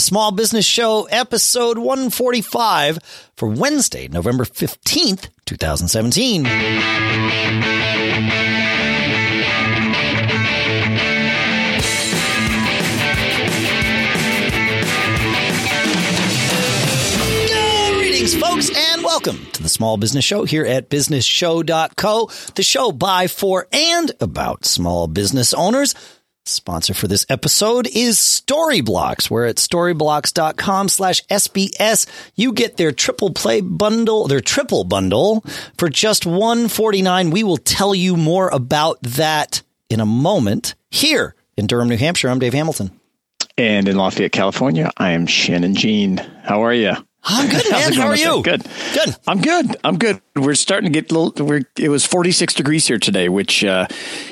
the Small Business Show, episode 145 for Wednesday, November 15th, 2017. Greetings, folks, and welcome to the Small Business Show here at businessshow.co, the show by, for, and about small business owners. Sponsor for this episode is Storyblocks, where at storyblocks.com slash SBS, you get their triple play bundle, their triple bundle for just 149. We will tell you more about that in a moment here in Durham, New Hampshire. I'm Dave Hamilton. And in Lafayette, California, I am Shannon Jean. How are you? I'm good, man. How are you? Good. Good. I'm good. I'm good. We're starting to get a little. We're, it was 46 degrees here today, which uh,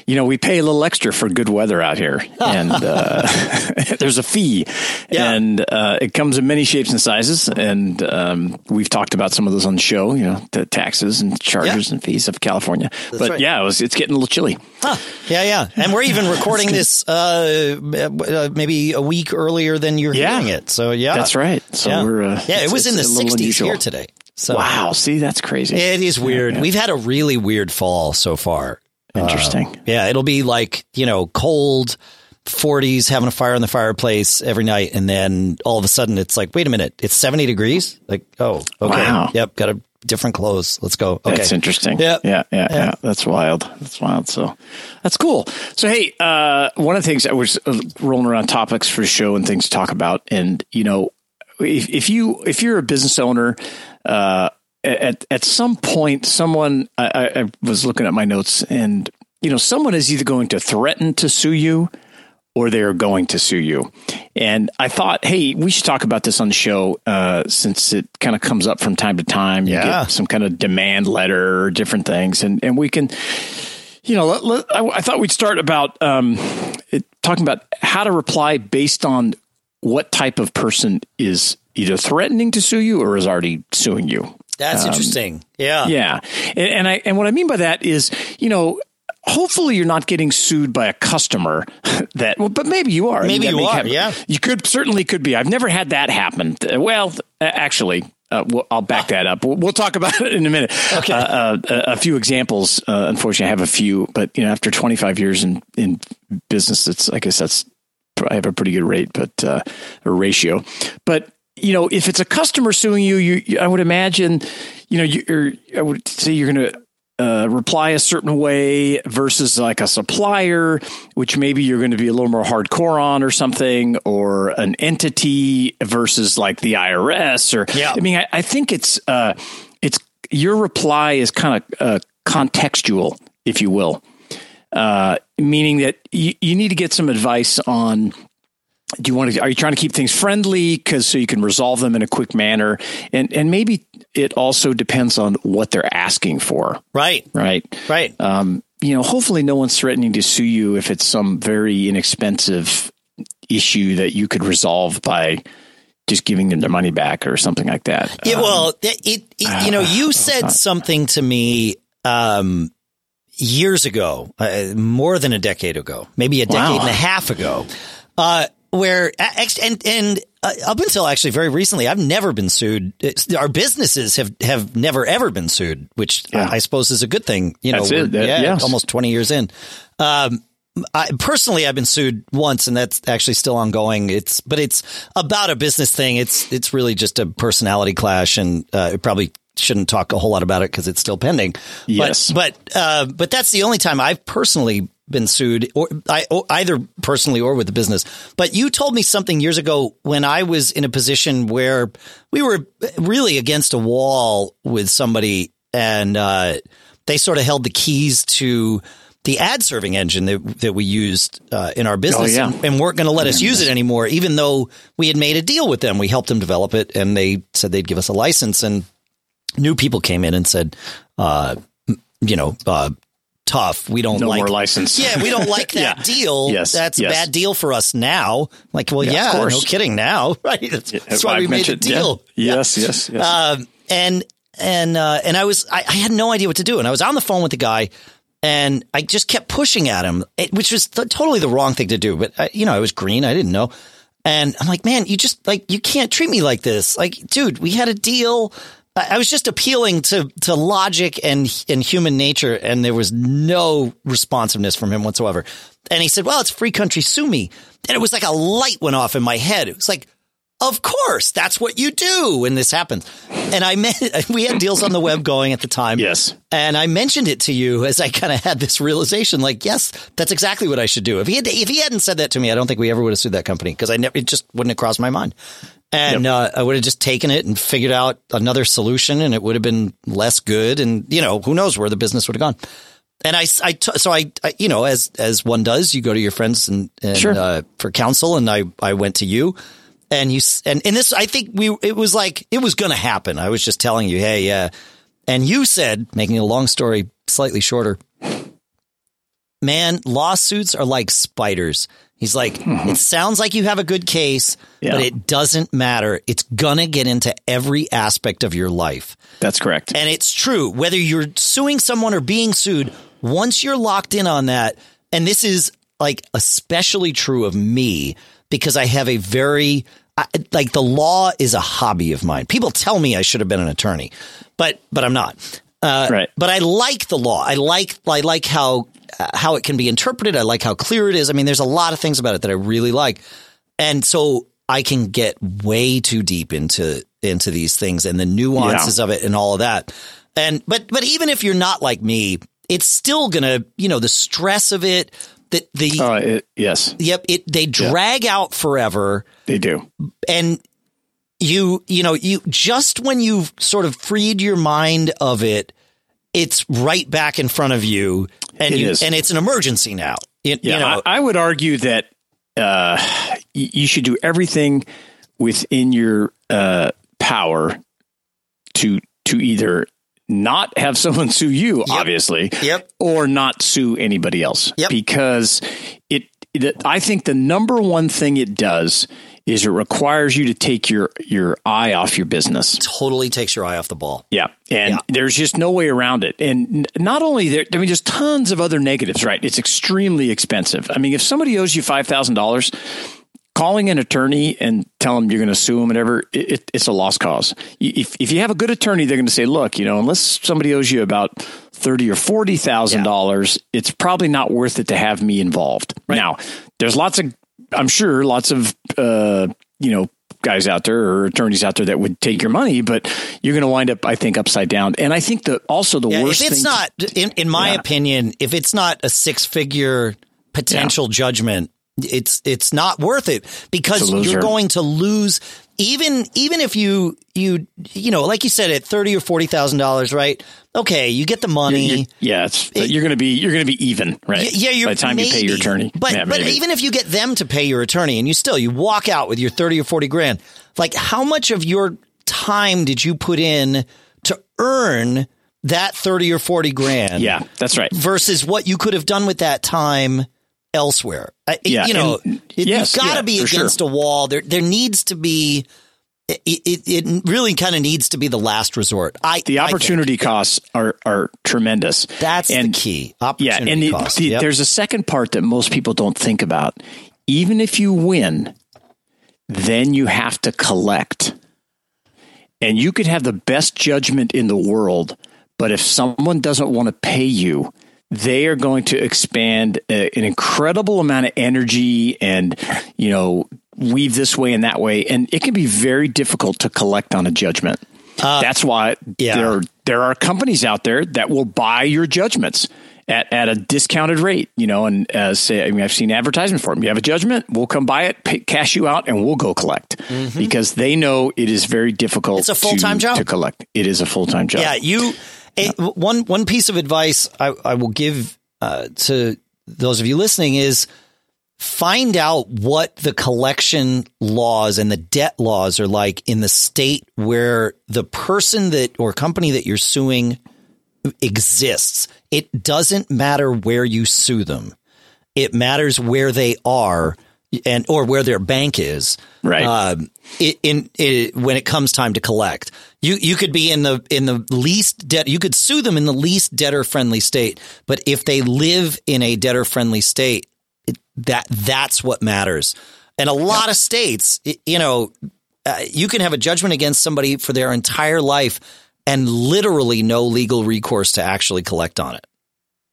you know we pay a little extra for good weather out here, and uh, there's a fee, Yeah. and uh, it comes in many shapes and sizes, and um, we've talked about some of those on the show. You know, the taxes and charges Yeah. and fees of California. but right. yeah, it was, it's getting a little chilly. Huh. Yeah, yeah. And we're even recording this uh, uh, maybe a week earlier than you're Yeah. hearing it. So, yeah. That's right. So yeah. we're uh, yeah, it was in the it's a little 60s unusual. here today. So Wow. See, that's crazy. It is weird. yeah. We've had a really weird fall so far. Interesting. Uh, yeah, it'll be like, you know, cold 40s, having a fire in the fireplace every night. And then all of a sudden it's like, wait a minute, it's 70 degrees? Like, oh, okay. Wow. Yep, got a different clothes. Let's go. Okay. That's interesting. Yeah. Yeah, yeah, Yeah. yeah. That's wild. That's wild. So that's cool. So, hey, uh, one of the things I was uh, rolling around topics for the show and things to talk about. And, you know, if, if you, if you're a business owner, uh, at, at some point, someone, I, I- was looking at my notes and, you know, someone is either going to threaten to sue you or they're going to sue you. And I thought, hey, we should talk about this on the show uh, since it kind of comes up from time to time. You Yeah. get some kind of demand letter or different things, and and we can, you know, let, let- I, I thought we'd start about um, it, talking about how to reply based on what type of person is either threatening to sue you or is already suing you. That's interesting. Yeah. Yeah, and, and I and what I mean by that is, you know, hopefully you're not getting sued by a customer that, well, but maybe you are. Maybe you are, happen. yeah. you could certainly could be. I've never had that happen. Uh, Well, actually. Uh, well, I'll back that up. We'll, we'll talk about it in a minute. Okay. Uh, uh, a, a few examples. Uh, unfortunately, I have a few, but you know, after 25 years in in business, it's I guess that's I have a pretty good rate, but uh, a ratio. But you know, if it's a customer suing you, you, you I would imagine, you know, you're I would say you're going to uh, reply a certain way versus like a supplier, which maybe you're going to be a little more hardcore on or something, or an entity versus like the IRS. Or Yeah. I mean, I, I think it's uh, it's your reply is kind of uh, contextual, if you will uh, meaning that you, you need to get some advice on do you want to are you trying to keep things friendly? Because so you can resolve them in a quick manner. And and maybe it also depends on what they're asking for. Right. right? Right. um, you know hopefully no one's threatening to sue you if it's some very inexpensive issue that you could resolve by just giving them their money back or something like that. Yeah, Um, well, it, it, it- you know, you said something to me um, years ago, uh, more than a decade ago, maybe a decade Wow. and a half ago, uh, where and and uh, up until actually very recently, I've never been sued. It's, our businesses have have never ever been sued, which Yeah. I, I suppose is a good thing. You That's know, it. That- yeah, yes. almost twenty years in. Um, I, personally, I've been sued once, and that's actually still ongoing. It's but it's about a business thing. It's it's really just a personality clash, and uh, it probably shouldn't talk a whole lot about it because it's still pending. Yes. but but uh, but that's the only time I've personally been sued, or I or either personally or with the business. But you told me something years ago when I was in a position where we were really against a wall with somebody, and uh, they sort of held the keys to the ad serving engine that that we used uh, in our business, yeah. and, and weren't going to let us use it anymore, even though we had made a deal with them. We helped them develop it, and they said they'd give us a license. And new people came in and said, uh, you know, uh, tough. We don't no like more license yeah, we don't like that Yeah. deal. Yes, That's a bad deal for us now. Like, well, Yeah, yeah, no kidding now, right? That's, that's why I've we made a yeah. deal. yes yes yes Um, and and uh, and I was I, I had no idea what to do, and I was on the phone with the guy, and I just kept pushing at him, it, which was th- totally the wrong thing to do. But I, you know, I was green, I didn't know. And I'm like, man, you just like you can't treat me like this. Like, dude, we had a deal. I was just appealing to to logic and and human nature, and there was no responsiveness from him whatsoever. And he said, "Well, it's free country, sue me." And it was like a light went off in my head. It was like, of course, that's what you do when this happens. And I meant we had deals on the web going at the time. Yes. And I mentioned it to you as I kind of had this realization, like, yes, that's exactly what I should do. If he had, if he hadn't said that to me, I don't think we ever would have sued that company because I never, it just wouldn't have crossed my mind. And uh, I would have just taken it and figured out another solution, and it would have been less good. And you know, who knows where the business would have gone. And I, I t- so I, I, you know, as as one does, you go to your friends and, and Sure. uh, for counsel, and I, I went to you, and you, and and this, I think we, it was like it was going to happen. I was just telling you, hey, yeah, and you said, making a long story slightly shorter, man, lawsuits are like spiders. He's like, mm-hmm. it sounds like you have a good case, Yeah. but it doesn't matter. It's gonna get into every aspect of your life. That's correct. And it's true, whether you're suing someone or being sued, once you're locked in on that, and this is like especially true of me because I have a very, I, like the law is a hobby of mine. People tell me I should have been an attorney, but, but I'm not. Uh, Right. But I like the law. I like, I like how, uh, how it can be interpreted. I like how clear it is. I mean, there's a lot of things about it that I really like. And so I can get way too deep into into these things and the nuances of it and all of that. And but but even if you're not like me, it's still gonna you know the stress of it. That the Uh, it, yes, yep it they drag out forever they do. and you you know you just when you've sort of freed your mind of it it's right back in front of you and It you and it's an emergency now It- Yeah, you know I, I would argue that uh, y- you should do everything within your uh, power to to either not have someone sue you, obviously, Yep. or not sue anybody else, Yep. because it, it. I think the number one thing it does is it requires you to take your your eye off your business. totally takes your eye off the ball Yeah. And Yeah. there's just no way around it. And not only there, I mean, there's tons of other negatives, right? It's extremely expensive. I mean, if somebody owes you $5,000, calling an attorney and tell them you're going to sue them, whatever, it, it, it's a lost cause. If, if you have a good attorney, they're going to say, look, you know, unless somebody owes you about thirty or forty thousand dollars, it's probably not worth it to have me involved. Now, there's lots of, I'm sure, lots of, uh, you know, guys out there or attorneys out there that would take your money, but you're going to wind up, I think, upside down. And I think the also the Yeah, worst if it's not, in, in my Yeah. opinion, if it's not a six figure potential judgment, it's it's not worth it because It's a loser. you're going to lose. Even even if you you you know, like you said, at thirty or forty thousand dollars, right? Okay, you get the money. you're- yeah, it's, you're going to be you're going to be even, right? Y- Yeah, you're by the time you pay your attorney. But Yeah, but even if you get them to pay your attorney, and you still you walk out with your thirty or forty grand, like how much of your time did you put in to earn that thirty or forty grand? yeah, that's right. versus what you could have done with that time elsewhere. Uh, I- Yeah, you know, and- it, yes, you've got to yeah, be for sure. against a wall. There, there needs to be. It, it, it really kind of needs to be the last resort. I The I opportunity costs are are tremendous. that's and the key. Yeah, and the, cost. the- Yep. there's a second part that most people don't think about. Even if you win, then you have to collect. And you could have the best judgment in the world, but if someone doesn't want to pay you, they are going to expand a, an incredible amount of energy and, you know, weave this way and that way. And it can be very difficult to collect on a judgment. That's why yeah. there are there are companies out there that will buy your judgments at, at a discounted rate, you know, and uh, say, I mean, I've seen advertisement for them. You have a judgment, we'll come buy it, pay, cash you out, and we'll go collect because they know it is very difficult. Mm-hmm. It's a full-time job. to collect. It is a full time job. Yeah, you. Eh, one one piece of advice I, I will give uh, to those of you listening is find out what the collection laws and the debt laws are like in the state where the person that or company that you're suing exists. It doesn't matter where you sue them. It matters where they are and or where their bank is. Right. Um, it, in it, when it comes time to collect, you you could be in the in the least debt. You could sue them in the least debtor friendly state. But if they live in a debtor friendly state, it, that that's what matters. And a lot of states, you know, uh, you can have a judgment against somebody for their entire life and literally no legal recourse to actually collect on it.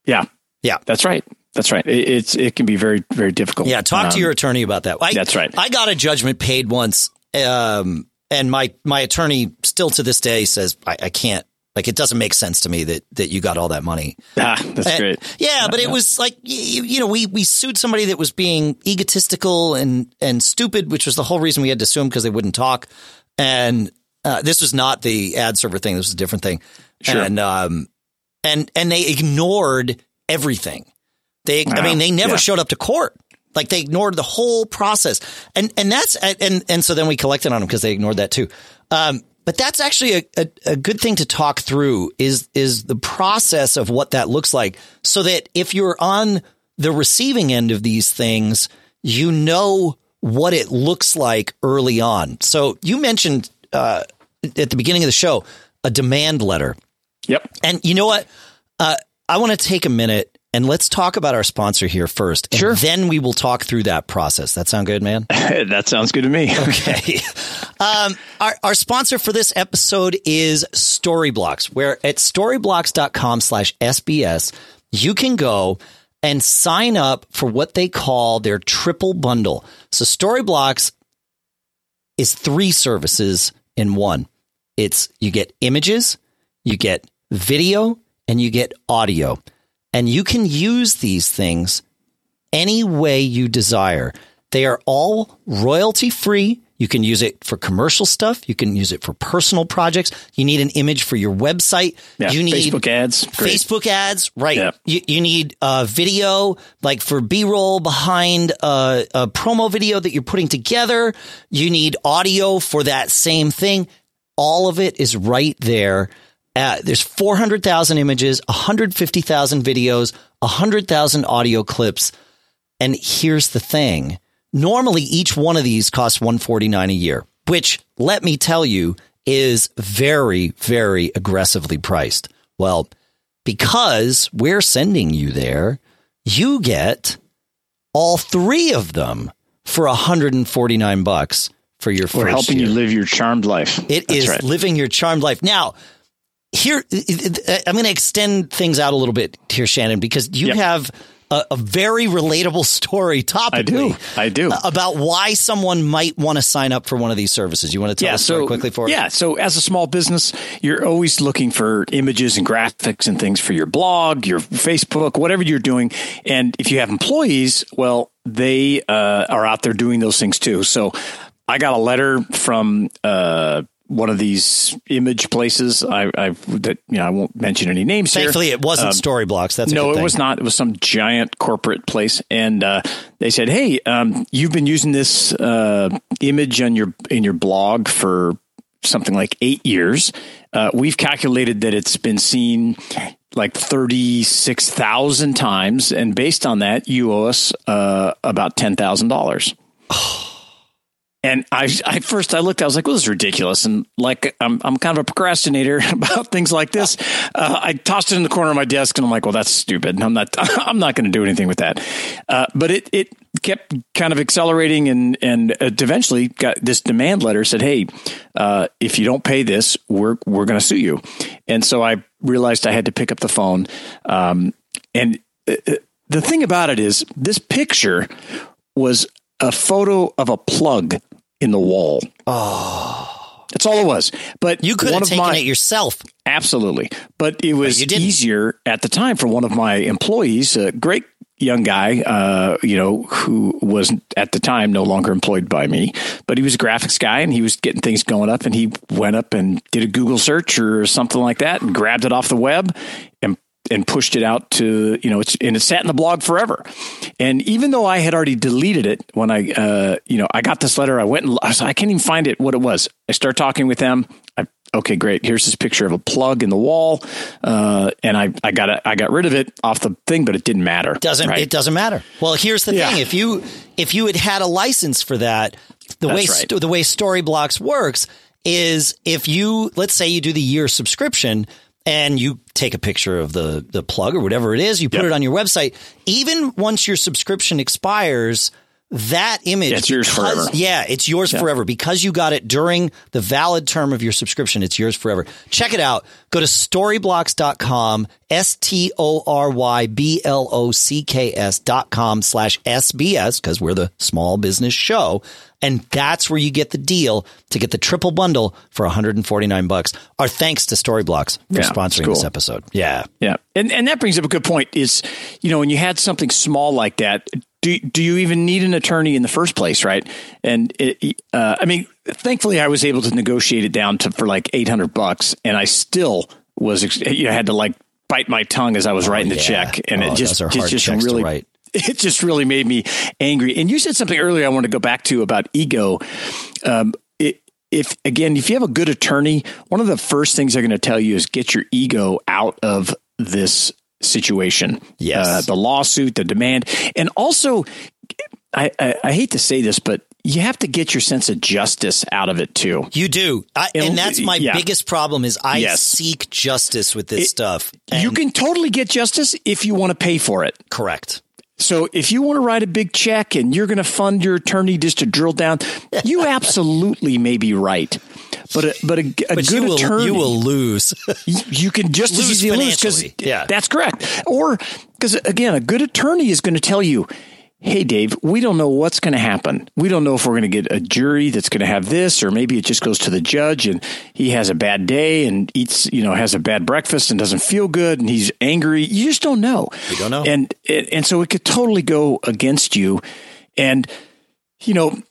Yeah. Yeah. That's right. That's right. It, it's it can be very very difficult. Yeah, talk um, to your attorney about that. I, that's right. I got a judgment paid once, um, and my my attorney still to this day says I, I, can't. Like it doesn't make sense to me that that you got all that money. Ah, that's and, great. Yeah, but it was like you, you know we we sued somebody that was being egotistical and and stupid, which was the whole reason we had to sue them because they wouldn't talk. And uh, this was not the ad server thing. This was a different thing. Sure. And um and and they ignored everything. They, wow. I mean, they never yeah. showed up to court. Like they ignored the whole process, and and that's and and so then we collected on them because they ignored that too. Um, but that's actually a, a, a, good thing to talk through is is the process of what that looks like, so that if you're on the receiving end of these things, you know what it looks like early on. So you mentioned uh, at the beginning of the show a demand letter. Yep. And you know what? Uh, I want to take a minute and let's talk about our sponsor here first. And sure. Then we will talk through that process. That sound good, man? that sounds good to me. okay. Um, our, our sponsor for this episode is Storyblocks, where at storyblocks.com slash SBS, you can go and sign up for what they call their triple bundle. So Storyblocks is three services in one. It's you get images, you get video, and you get audio. And you can use these things any way you desire. They are all royalty free. You can use it for commercial stuff. You can use it for personal projects. You need an image for your website. Yeah, you need Facebook ads. Great. Facebook ads, right? Yeah. You, you need a video like for B roll behind a, a promo video that you're putting together. You need audio for that same thing. All of it is right there uh, there's 400,000 images, 150,000 videos, 100,000 audio clips. And here's the thing. Normally each one of these costs 149 a year, which let me tell you is very, very aggressively priced. Well, because we're sending you there, you get all three of them for 149 bucks for your We're helping year. you live your charmed life. It That's is right. living your charmed life. Now, here I'm going to extend things out a little bit here, Shannon, because you yep. have a, a, very relatable story topically. I do. I do. About why someone might want to sign up for one of these services. You want to tell yeah, us so, quickly for? Yeah. So as a small business, you're always looking for images and graphics and things for your blog, your Facebook, whatever you're doing. And if you have employees, well, they uh, are out there doing those things too. So I got a letter from uh, one of these image places. I, I that you know I won't mention any names. Thankfully, here. it wasn't um, Storyblocks. That's no, it was not. It was some giant corporate place, and uh, they said, "Hey, um, you've been using this uh, image on your in your blog for something like eight years. Uh, we've calculated that it's been seen." Like 36,000 times. And based on that, you owe us uh, about $10,000. And I, I first I looked, I was like, well, this is ridiculous. And like, I'm, I'm kind of a procrastinator about things like this. Uh, I tossed it in the corner of my desk and I'm like, well, that's stupid. I'm not, I'm not going to do anything with that. Uh, but it, it kept kind of accelerating and, and eventually got this demand letter said, Hey, uh, if you don't pay this, we're, we're going to sue you. And so I realized I had to pick up the phone. Um, and uh, uh, the thing about it is this picture was a photo of a plug in the wall. Oh. That's all it was. But you could have taken my, it yourself. Absolutely. But it was but easier at the time for one of my employees, a great young guy, uh, you know, who was at the time no longer employed by me, but he was a graphics guy and he was getting things going up and he went up and did a Google search or something like that and grabbed it off the web and and pushed it out to you know it's and it sat in the blog forever. And even though i had already deleted it when i uh, you know i got this letter i went and I, was, I can't even find it what it was. I start talking with them. I, okay great. Here's this picture of a plug in the wall. Uh, and i i got i got rid of it off the thing but it didn't matter. Doesn't right? it doesn't matter. Well here's the yeah. thing. If you if you had had a license for that the That's way right. the way storyblocks works is if you let's say you do the year subscription and you take a picture of the the plug or whatever it is, you put yep. it on your website. Even once your subscription expires, that image. Yeah, it's yours because- forever. Yeah, it's yours forever because you got it during the valid term of your subscription. It's yours forever. Check it out. Go to storyblocks.com, S T O R Y B L O C K S dot com slash SBS because we're the small business show. And that's where you get the deal to get the triple bundle for 149 bucks. Our thanks to Storyblocks for Yeah, sponsoring cool. this episode. Yeah. Yeah, and and that brings up a good point. Is you know when you had something small like that, do do you even need an attorney in the first place, right? And it, uh, I mean, thankfully, I was able to negotiate it down to for like eight hundred bucks, and I still was you know, had to like bite my tongue as I was writing the yeah. check, and Oh, it just it just really. it just really made me angry. And you said something earlier I want to go back to about ego. Um, it, if again, if you have a good attorney, one of the first things they're going to tell you is get your ego out of this situation. Yes. Uh, the lawsuit, the demand, and also, I, I, I hate to say this, but you have to get your sense of justice out of it too. You do. I, and, that's my yeah. biggest problem is I Yes. seek justice with this stuff. you can totally get justice if you want to pay for it. correct. So if you want to write a big check and you're going to fund your attorney just to drill down, you absolutely may be right. But a, but a, a But good you will, attorney, you will lose. you, you can just as Lose easily lose because. Yeah. that's correct. Or because again, a good attorney is going to tell you, "Hey, Dave, we don't know what's going to happen. We don't know if we're going to get a jury that's going to have this, or maybe it just goes to the judge and he has a bad day and eats, you know, has a bad breakfast and doesn't feel good and he's angry. You just don't know. You don't know. and and, and so it could totally go against you. And you know,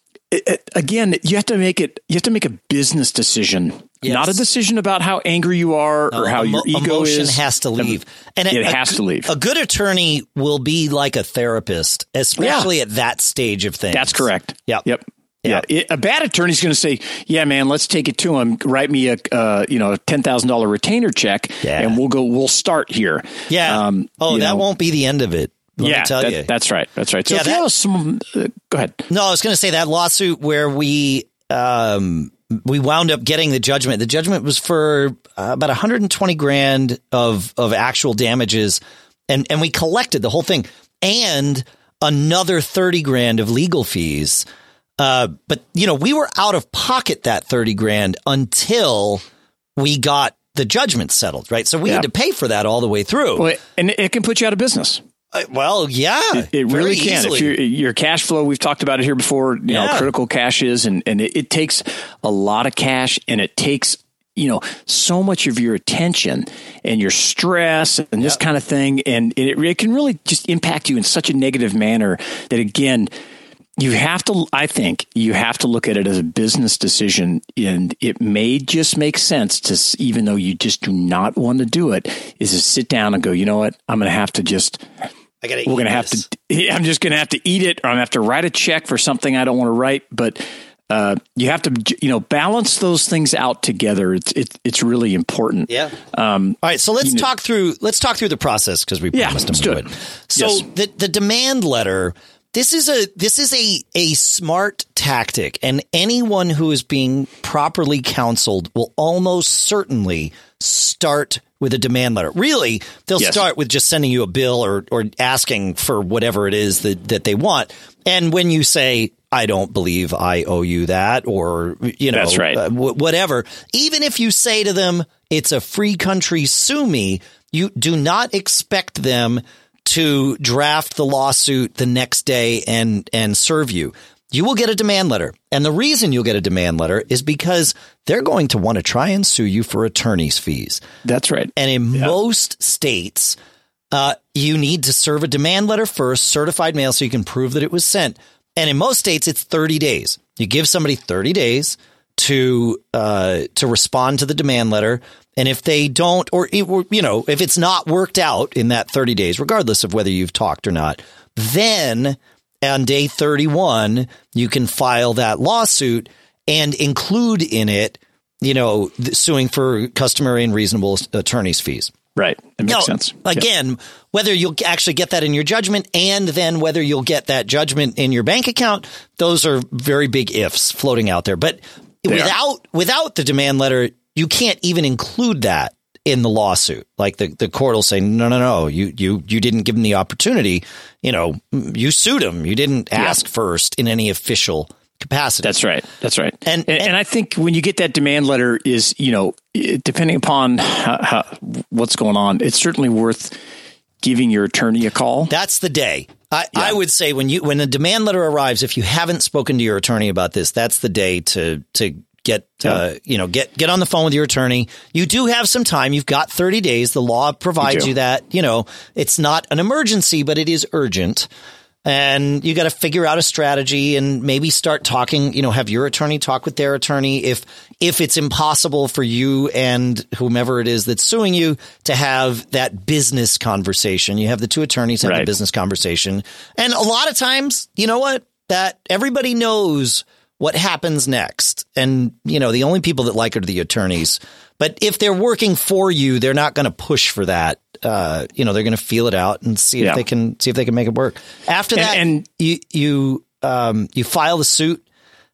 again, you have to make it. You have to make a business decision, Yes. not a decision about how angry you are or how Emo- your ego emotion is. has to leave. And It a- has to leave. A good attorney will be like a therapist, especially at that stage of things. That's correct. Yep. Yep. Yeah, It- a bad attorney's going to say, "Yeah, man, let's take it to him. Write me a, uh, you know, ten thousand dollar retainer check, Yeah. and we'll go. We'll start here." Yeah. Um, oh, that know, won't be the end of it. Let yeah, me tell that- you. that's right. That's right. So Yeah, that- some, uh, go ahead. No, I was going to say that lawsuit where we um, we wound up getting the judgment. The judgment was for uh, about 120 grand of of actual damages, and and we collected the whole thing and another 30 grand of legal fees. Uh, but you know, we were out of pocket that 30 grand until we got the judgment settled, right? So we Yeah. had to pay for that all the way through. Well, and it can put you out of business. Uh, well, yeah, It very really can. easily. If your your cash flow, we've talked about it here before. You know, critical cash is, and and it, it takes a lot of cash, and it takes you know so much of your attention and your stress and this kind of thing, and it, it can really just impact you in such a negative manner that again. You have to, I think, you have to look at it as a business decision, and it may just make sense to, even though you just do not want to do it, is to sit down and go, you know what, I'm going to have to just I gotta we're eat going to have this. to i'm just going to have to eat it or i'm going to have to write a check for something i don't want to write but uh, you have to you know balance those things out together it's it's, it's really important Yeah. Um, All right. So let's talk through. Let's talk through the process because we Yeah, promised let's them do we it. would. So Yes. the the demand letter. This is a this is a a smart tactic, and anyone who is being properly counseled will almost certainly start with a demand letter. Really, they'll Yes. start with just sending you a bill or or asking for whatever it is that that they want. And when you say I don't believe I owe you that, or you know, That's right. uh, wh- whatever. Even if you say to them, it's a free country, sue me, you do not expect them to draft the lawsuit the next day and, and serve you. You will get a demand letter. And the reason you'll get a demand letter is because they're going to want to try and sue you for attorney's fees. that's right And in most states, uh, you need to serve a demand letter first, certified mail, so you can prove that it was sent. And in most states, it's 30 days. You give somebody 30 days to uh, to respond to the demand letter. And if they don't, or you know, if it's not worked out in that 30 days, regardless of whether you've talked or not, then on day 31, you can file that lawsuit and include in it, you know, suing for customary and reasonable attorney's fees. right it makes Now, sense Yeah. Again, whether you'll actually get that in your judgment and then whether you'll get that judgment in your bank account, those are very big ifs floating out there. But Without without the demand letter, you can't even include that in the lawsuit. Like the, the court will say, no, no, no, you, you, you didn't give him the opportunity. You know, you sued him. You didn't ask yeah. first in any official capacity. That's right. That's right. And, and, and I think when you get that demand letter is, you know, depending upon how, how, what's going on, it's certainly worth giving your attorney a call. That's the day. I, yeah. I would say when you when the demand letter arrives, if you haven't spoken to your attorney about this, that's the day to to get yeah. uh, you know get get on the phone with your attorney. You do have some time. You've got 30 days. The law provides you, you that. You know, it's not an emergency, but it is urgent and you got to figure out a strategy and maybe start talking, you know, have your attorney talk with their attorney if if it's impossible for you and whomever it is that's suing you to have that business conversation. You have the two attorneys have right. the business conversation. And a lot of times, you know what? That everybody knows what happens next. And, you know, the only people that like it are the attorneys. But if they're working for you, they're not going to push for that uh, you know, they're going to feel it out and see yeah. if they can see if they can make it work. After that, and, and you you um, you file the suit,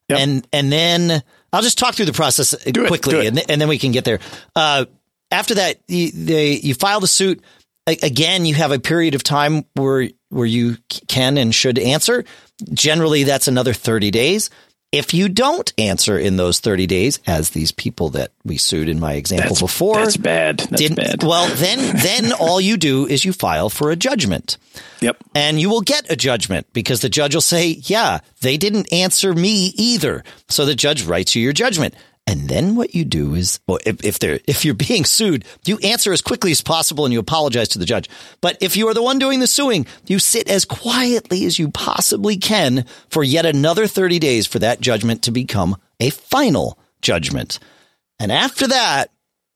yep. and and then I'll just talk through the process do quickly, it, and, and then we can get there. Uh, after that, you, they, you file the suit. Again, you have a period of time where where you can and should answer. Generally, that's another thirty days. If you don't answer in those 30 days, as these people that we sued in my example that's, before, that's bad. That's bad. Well, then, then all you do is you file for a judgment. Yep. And you will get a judgment because the judge will say, yeah, they didn't answer me either. So the judge writes you your judgment. And then what you do is, well, if, if they're, if you're being sued, you answer as quickly as possible and you apologize to the judge. But if you are the one doing the suing, you sit as quietly as you possibly can for yet another 30 days for that judgment to become a final judgment. And after that,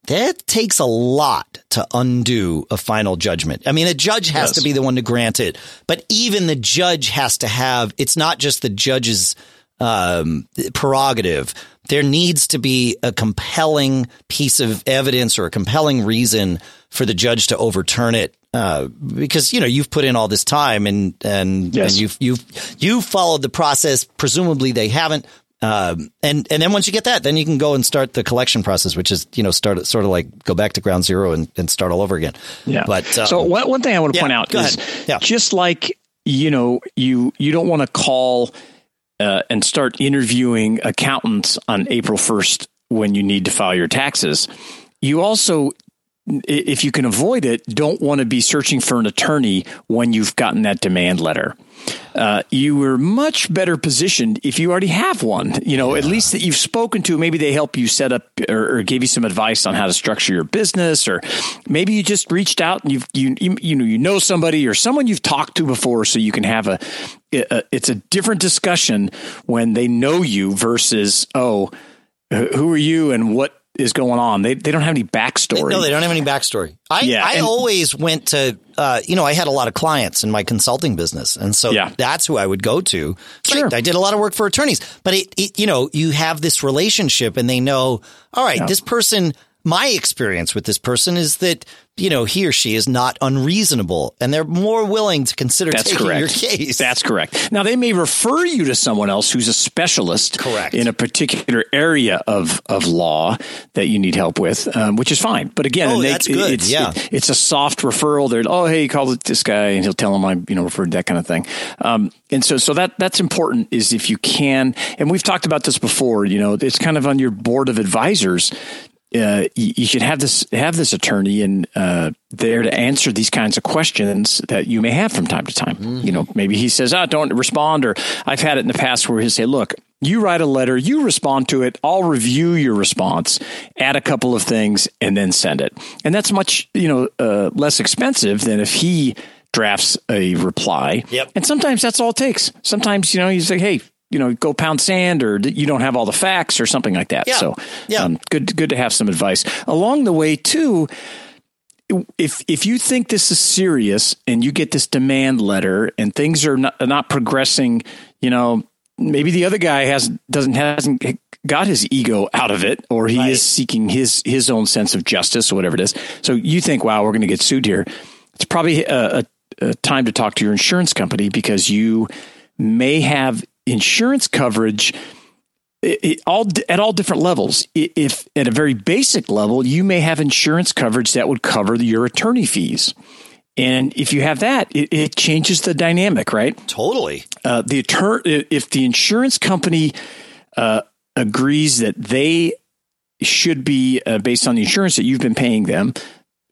that takes a lot to undo a final judgment. I mean, the judge has yes. to be the one to grant it, but even the judge has to have, it's not just the judge's um, prerogative there needs to be a compelling piece of evidence or a compelling reason for the judge to overturn it. Uh, because you know you've put in all this time and and, yes. and you've you've you've followed the process. Presumably they haven't. Um, and and then once you get that, then you can go and start the collection process, which is you know start sort of like go back to ground zero and, and start all over again. Yeah. But um, so one, one thing I want to yeah, point out is yeah. just like you know you you don't want to call uh, and start interviewing accountants on April 1st when you need to file your taxes. You also, if you can avoid it, don't want to be searching for an attorney when you've gotten that demand letter uh, you were much better positioned if you already have one. You know, yeah. at least that you've spoken to. Maybe they help you set up or, or, give you some advice on how to structure your business, or maybe you just reached out and you've you you know you know somebody or someone you've talked to before, so you can have a, a it's a different discussion when they know you versus oh who are you and what is going on. They they don't have any backstory. No, they don't have any backstory. I yeah, I and, always went to uh, you know I had a lot of clients in my consulting business, and so yeah. that's who I would go to. Sure. I, I did a lot of work for attorneys, but it, it, you know you have this relationship, and they know all right, yeah. this person my experience with this person is that you know he or she is not unreasonable and they're more willing to consider That's taking correct. your case. That's correct. Now they may refer you to someone else who's a specialist correct. in a particular area of, of law that you need help with, um, which is fine. But again, oh, they, that's good. It's, yeah. It, it's a soft referral. They're oh hey, call this guy and he'll tell him I you know referred that kind of thing. Um, and so so that that's important is if you can, and we've talked about this before. You know, it's kind of on your board of advisors uh, you, should have this have this attorney and uh, there to answer these kinds of questions that you may have from time to time. Mm-hmm. You know, maybe he says, "Ah, oh, don't respond," or I've had it in the past where he'll say, "Look, you write a letter, you respond to it, I'll review your response, add a couple of things, and then send it." And that's much you know uh, less expensive than if he drafts a reply. Yep. And sometimes that's all it takes. Sometimes you know he's like, "Hey." You know, go pound sand or you don't have all the facts or something like that. Yeah. So, yeah. Um, good, good to have some advice along the way too. If if you think this is serious and you get this demand letter and things are not, not progressing, you know, maybe the other guy has doesn't hasn't got his ego out of it, or he right. is seeking his his own sense of justice or whatever it is. So you think, wow, we're going to get sued here. It's probably a, a, a time to talk to your insurance company because you may have insurance coverage it, it, all at all different levels. If at a very basic level, you may have insurance coverage that would cover your attorney fees. And if you have that, it, it changes the dynamic, right? Totally. Uh, the attorney, if the insurance company uh, agrees that they should be uh, based on the insurance that you've been paying them,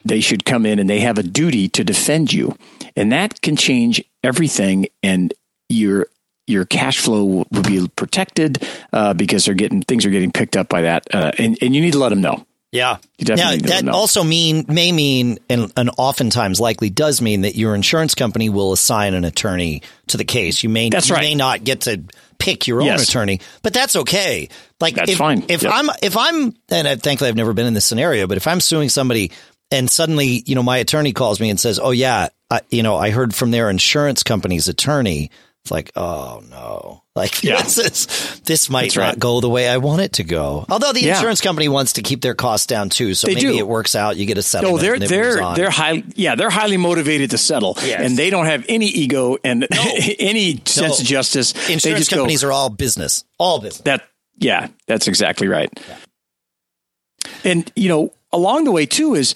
they should come in and they have a duty to defend you, and that can change everything. And your your cash flow will be protected uh, because they're getting things are getting picked up by that, uh, and and you need to let them know. Yeah. Now, that also mean may mean and, and oftentimes likely does mean that your insurance company will assign an attorney to the case. You may that's you right. may not get to pick your own Yes. attorney, but that's okay. Like That's if, fine. If Yep. I'm if I'm and I, thankfully I've never been in this scenario, but if I'm suing somebody and suddenly you know my attorney calls me and says, "Oh yeah, I, you know I heard from their insurance company's attorney." It's like, oh no, like Yeah. this is this might That's not right. go the way I want it to go. Although the Yeah. insurance company wants to keep their costs down too, so They maybe do. it works out. You get a settlement. No, they're they're they're high. Yeah, they're highly motivated to settle, Yes. and they don't have any ego and any sense of justice. they insurance just go, companies are all business, all business. That yeah, that's exactly right. And you know, along the way too is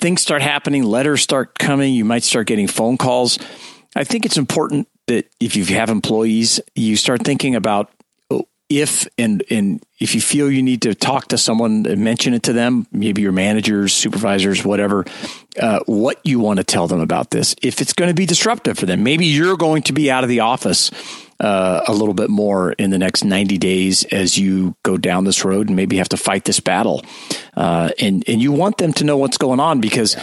things start happening, letters start coming, you might start getting phone calls. I think it's important that if you have employees, you start thinking about if and and if you feel you need to talk to someone, and mention it to them, maybe your managers, supervisors, whatever, uh, what you want to tell them about this. If it's going to be disruptive for them, maybe you're going to be out of the office uh, a little bit more in the next 90 days as you go down this road and maybe have to fight this battle. Uh, and and you want them to know what's going on because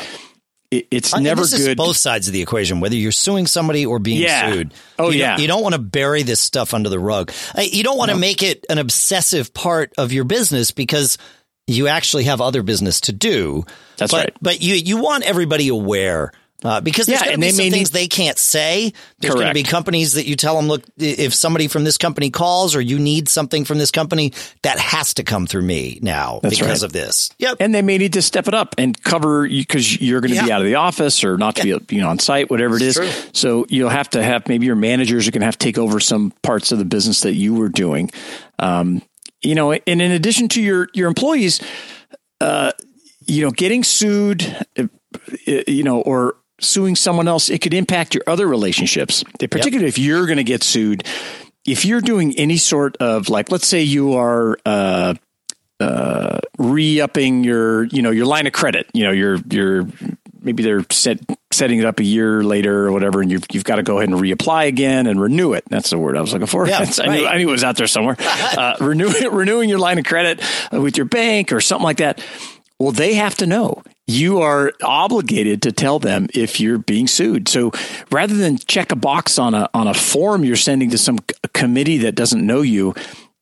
it, it's And never this is good. both sides of the equation, whether you're suing somebody or being Yeah. sued. Oh, you yeah. Don't, you don't want to bury this stuff under the rug. You don't want to make it an obsessive part of your business because you actually have other business to do. That's but, right. But you you want everybody aware. Uh, because there's Yeah, going to be some things need- they can't say. There's going to be companies that you tell them, look, if somebody from this company calls or you need something from this company, that has to come through me now That's because right. of this. Yep. and they may need to step it up and cover because you're going to be out of the office or not to be you know on site, whatever it is. True. So you'll have to have maybe your managers are going to have to take over some parts of the business that you were doing. Um, you know, and in addition to your your employees, uh, you know, getting sued, uh, you know, or suing someone else, it could impact your other relationships. Particularly if you're going to get sued. If you're doing any sort of like, let's say you are. Uh, uh, re-upping your you know your line of credit you know your your maybe they're set, setting it up a year later or whatever and you've, you've got to go ahead and reapply again and renew it that's the word i was looking for Yeah, I, knew. I knew it was out there somewhere uh, renew, renewing your line of credit uh, with your bank or something like that well they have to know you are obligated to tell them if you're being sued so rather than check a box on a on a form you're sending to some committee that doesn't know you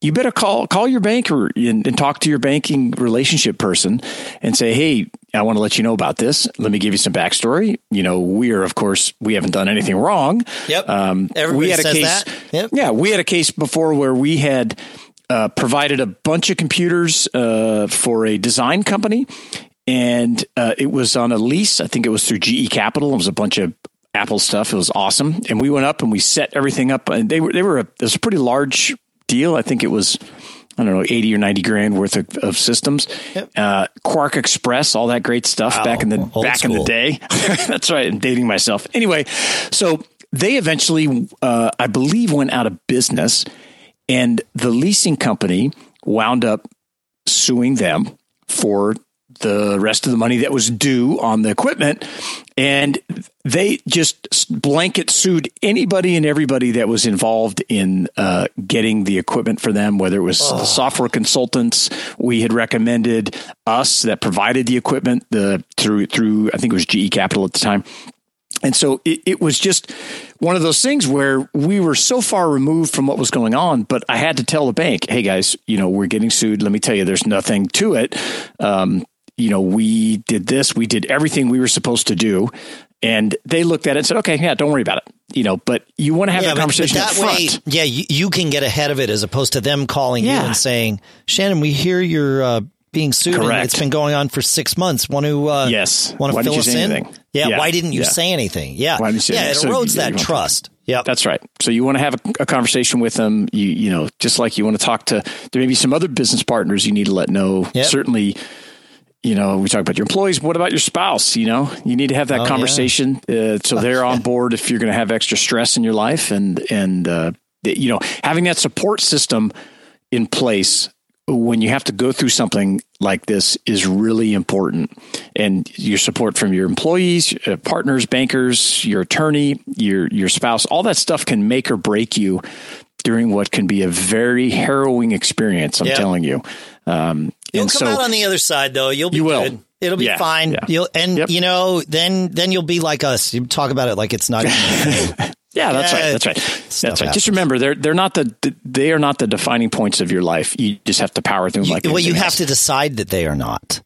you better call call your banker and, and talk to your banking relationship person and say, "Hey, I want to let you know about this. Let me give you some backstory. You know, we are, of course, we haven't done anything wrong. Yep. Um, Everybody we had a says case. that. Yep. Yeah, we had a case before where we had uh, provided a bunch of computers uh, for a design company, and uh, it was on a lease. I think it was through GE Capital. It was a bunch of Apple stuff. It was awesome, and we went up and we set everything up. And they were they were a, it was a pretty large deal. I think it was. I don't know, eighty or ninety grand worth of, of systems, uh, QuarkXPress, all that great stuff Wow. back in the Old back in the day. That's right. I'm dating myself. Anyway, so they eventually, uh, I believe, went out of business, and the leasing company wound up suing them for the rest of the money that was due on the equipment. And they just blanket sued anybody and everybody that was involved in uh, getting the equipment for them, whether it was the software consultants we had recommended, us that provided the equipment the through through I think it was GE Capital at the time. And so it, it was just one of those things where we were so far removed from what was going on, but I had to tell the bank, hey guys, you know, we're getting sued. Let me tell you, there's nothing to it. Um, you know, we did this, we did everything we were supposed to do. And they looked at it and said, okay, yeah, don't worry about it. You know, but you want to have Yeah, that but- conversation but that way, yeah, you, you can get ahead of it as opposed to them calling you and saying, "Shannon, we hear you're uh, being sued. It's been going on for six months. Want to? Uh, Yes. Want to fill us in? Yeah, Yeah. Why didn't you Yeah. say anything? Yeah. Why didn't you say yeah. It? So erodes that trust. Yeah, that's right. So you want to have a, a, conversation with them. You you know, just like you want to talk to there may be some other business partners you need to let know. Yep. Certainly, you know, we talk about your employees. What about your spouse? You know, you need to have that oh, conversation yeah. uh, so they're on board if you're going to have extra stress in your life, and and uh, you know, having that support system in place when you have to go through something like this is really important. And your support from your employees, uh, partners, bankers, your attorney, your your spouse, all that stuff can make or break you during what can be a very harrowing experience. I'm telling you. Um, You'll come so, out on the other side, though. You'll be you good. It'll be yeah, fine. Yeah. You'll and yep. you know then then you'll be like us. You talk about it like it's not. Yeah, that's right. That's right. That's right. Just remember, they're they're not the they are not the defining points of your life. You just have to power through them. Like well, you have else. to decide that they are not.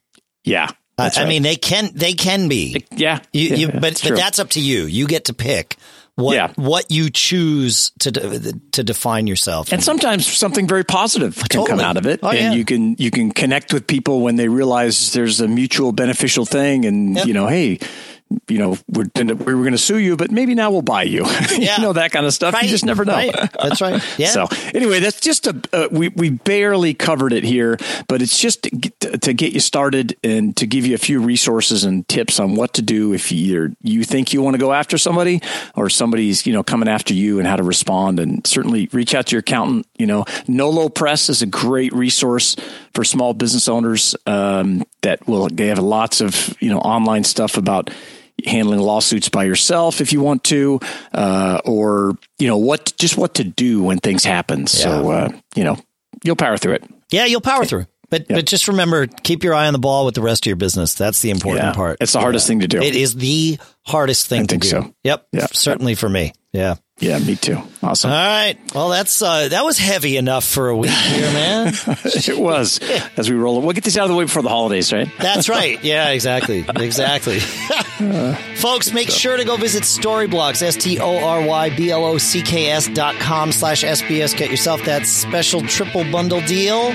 Yeah, I, right. I mean, they can they can be. Yeah, you, yeah you, but but that's up to you. You get to pick what yeah. what you choose to to define yourself. And sometimes something very positive can totally. come out of it, oh, and yeah. you can you can connect with people when they realize there's a mutual beneficial thing, and yep. you know, hey, you know, we're we were going to sue you, but maybe now we'll buy you. Yeah. you know that kind of stuff. Right. You just never know. Right. That's right. Yeah. so anyway, that's just a uh, we we barely covered it here, but it's just to get, to get, you started and to give you a few resources and tips on what to do if you you think you want to go after somebody or somebody's you know coming after you and how to respond. And certainly reach out to your accountant. You know, Nolo Press is a great resource for small business owners um, that will they have lots of you know online stuff about handling lawsuits by yourself if you want to, uh, or you know what, just what to do when things happen. Yeah. So uh, you know you'll power through it. Yeah, you'll power through. But but just remember, keep your eye on the ball with the rest of your business. That's the important yeah, part. It's the hardest thing to do. It is the hardest thing I think to do. So. Yep. Yep. Certainly for me. Yeah. Yeah, me too. Awesome. All right. Well, that's uh, that was heavy enough for a week here, man. it was. As we roll, we'll get these out of the way before the holidays, right? That's right. Yeah, exactly, exactly. Folks, make sure to go visit Storyblocks, S T O R Y B L O C K S dot com slash SBS. Get yourself that special triple bundle deal.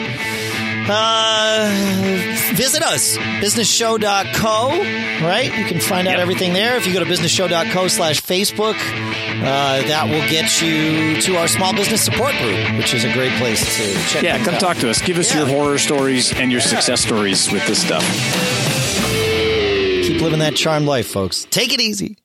Uh, visit us, businessshow.co, right? You can find out yep. everything there. If you go to businessshow.co slash Facebook, uh, that will get you to our small business support group, which is a great place to check Yeah, come out. talk to us. Give us yeah. your horror stories and your yeah. success stories with this stuff. Keep living that charmed life, folks. Take it easy.